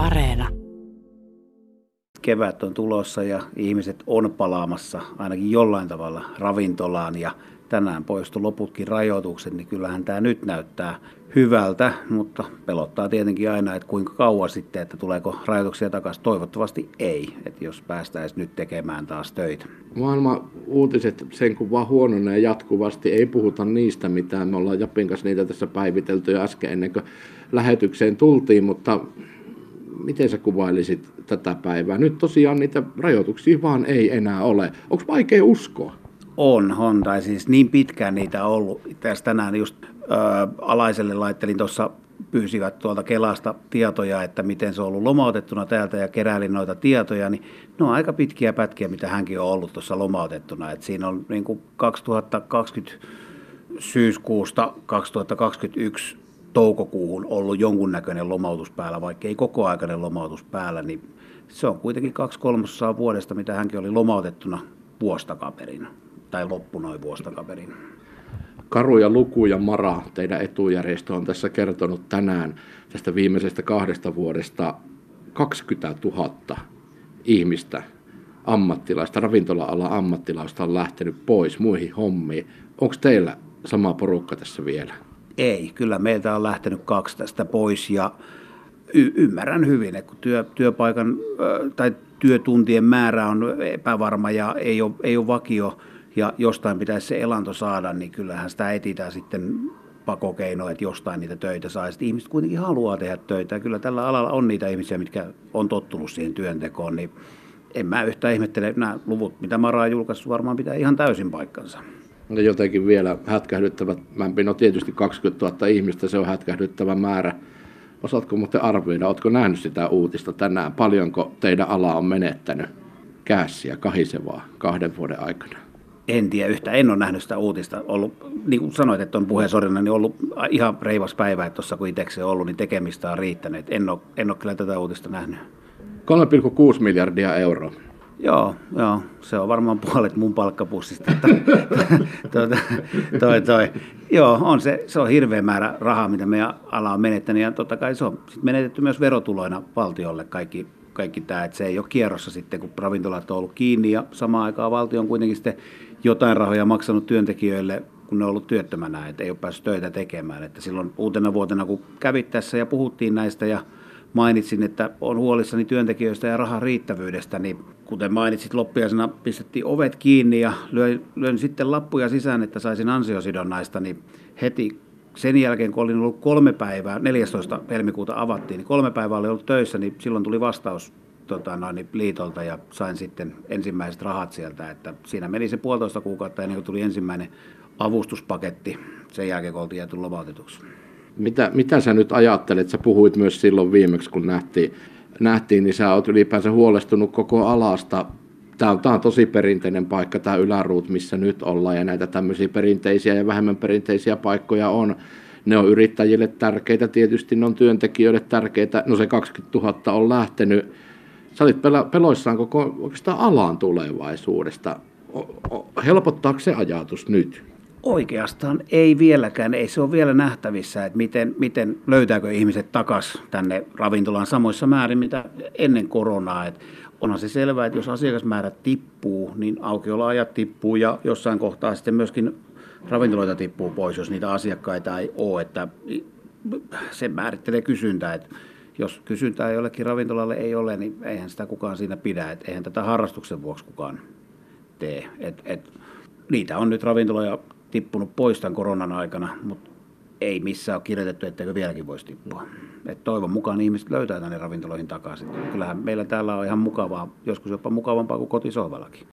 Areena. Kevät on tulossa ja ihmiset on palaamassa ainakin jollain tavalla ravintolaan ja tänään poistu loputkin rajoitukset, niin kyllähän tämä nyt näyttää hyvältä, mutta pelottaa tietenkin aina, että kuinka kauan sitten, että tuleeko rajoituksia takaisin. Toivottavasti ei, että jos päästäisiin nyt tekemään taas töitä. Maailman uutiset sen kun vaan huononee jatkuvasti. Ei puhuta niistä mitään. Me ollaan Japin kanssa niitä tässä päivitelty jo äsken ennen kuin lähetykseen tultiin, mutta miten sä kuvailisit tätä päivää? Nyt tosiaan niitä rajoituksia vaan ei enää ole. Onko vaikea uskoa? On, tai siis niin pitkään niitä on ollut. Tässä tänään just ö, alaiselle laittelin tuossa pyysivät tuolta Kelasta tietoja, että miten se on ollut lomautettuna täältä ja keräilin noita tietoja, niin ne on aika pitkiä pätkiä, mitä hänkin on ollut tuossa lomautettuna. Et siinä on niin kuin 2020 syyskuusta 2021 toukokuuhun ollut jonkunnäköinen lomautus päällä, vaikka ei kokoaikainen lomautus päällä, niin se on kuitenkin kaksi kolmasosaa vuodesta, mitä hänkin oli lomautettuna vuostakaperin, tai loppu noin vuostakaperin. Karuja lukuja Mara, teidän etujärjestö on tässä kertonut tänään tästä viimeisestä kahdesta vuodesta 20 000 ihmistä, ammattilaista, ravintola-alan ammattilaista on lähtenyt pois muihin hommiin. Onko teillä sama porukka tässä vielä? Ei, kyllä meiltä on lähtenyt kaksi tästä pois ja y- ymmärrän hyvin, että kun työ, työpaikan tai työtuntien määrä on epävarma ja ei ole, ei ole vakio ja jostain pitäisi se elanto saada, niin kyllähän sitä etsitään sitten pakokeino, että jostain niitä töitä. Sitten ihmiset kuitenkin haluaa tehdä töitä ja kyllä tällä alalla on niitä ihmisiä, mitkä on tottunut siihen työntekoon, niin en mä yhtään ihmettele, nämä luvut, mitä Mara on julkaissut, varmaan pitää ihan täysin paikkansa. Jotenkin vielä hätkähdyttävät, no tietysti 20 000 ihmistä, se on hätkähdyttävä määrä. Osaatko muuten arvioida, oletko nähnyt sitä uutista tänään, paljonko teidän ala on menettänyt käässiä kahisevaa kahden vuoden aikana? En tiedä yhtä, en ole nähnyt sitä uutista. Ollut, niin kuin sanoit, että on puheensorina, niin ollut ihan reivas päivä, että tuossa kun itse ollut, niin tekemistä on riittänyt. En ole, en ole kyllä tätä uutista nähnyt. 3,6 miljardia euroa. Joo, joo, se on varmaan puolet mun palkkapussista. toi, toi, toi. Joo, on se, se on hirveä määrä rahaa, mitä meidän ala on menettänyt. Ja totta kai se on sit menetetty myös verotuloina valtiolle kaikki, kaikki tämä, että se ei ole kierrossa sitten, kun ravintolat on ollut kiinni ja samaan aikaan valtio on kuitenkin sitten jotain rahoja maksanut työntekijöille, kun ne on ollut työttömänä, että ei ole päässyt töitä tekemään. Että silloin uutena vuotena, kun kävit tässä ja puhuttiin näistä ja mainitsin, että on huolissani työntekijöistä ja rahan riittävyydestä, niin kuten mainitsit, loppiaisena pistettiin ovet kiinni ja löin, löin sitten lappuja sisään, että saisin ansiosidonnaista, niin heti sen jälkeen, kun olin ollut kolme päivää, 14. helmikuuta avattiin, niin kolme päivää oli ollut töissä, niin silloin tuli vastaus tota, noin, liitolta ja sain sitten ensimmäiset rahat sieltä. Että siinä meni se puolitoista kuukautta ennen kuin tuli ensimmäinen avustuspaketti sen jälkeen, kun oltiin jääty lomautetuksi. Mitä, mitä sä nyt ajattelet? Sä puhuit myös silloin viimeksi, kun nähtiin, nähtiin niin sä oot ylipäänsä huolestunut koko alasta. Tämä on, tämä on tosi perinteinen paikka, tämä yläruut, missä nyt ollaan, ja näitä tämmöisiä perinteisiä ja vähemmän perinteisiä paikkoja on. Ne on yrittäjille tärkeitä, tietysti ne on työntekijöille tärkeitä. No se 20 000 on lähtenyt. Sä olit peloissaan koko oikeastaan alan tulevaisuudesta. Helpottaako se ajatus nyt? Oikeastaan ei vieläkään, ei se ole vielä nähtävissä, että miten, miten löytääkö ihmiset takaisin tänne ravintolaan samoissa määrin, mitä ennen koronaa. Et onhan se selvää, että jos asiakasmäärät tippuu, niin aukioloajat tippuu ja jossain kohtaa sitten myöskin ravintoloita tippuu pois, jos niitä asiakkaita ei ole. Että se määrittelee kysyntää. Että jos kysyntää jollekin ravintolalle ei ole, niin eihän sitä kukaan siinä pidä. Että eihän tätä harrastuksen vuoksi kukaan tee. Et, et, niitä on nyt ravintoloja tippunut pois tämän koronan aikana, mutta ei missään ole kirjoitettu, etteikö vieläkin voisi tippua. Et toivon mukaan ihmiset löytää tänne ravintoloihin takaisin. Kyllähän meillä täällä on ihan mukavaa, joskus jopa mukavampaa kuin kotisohvallakin.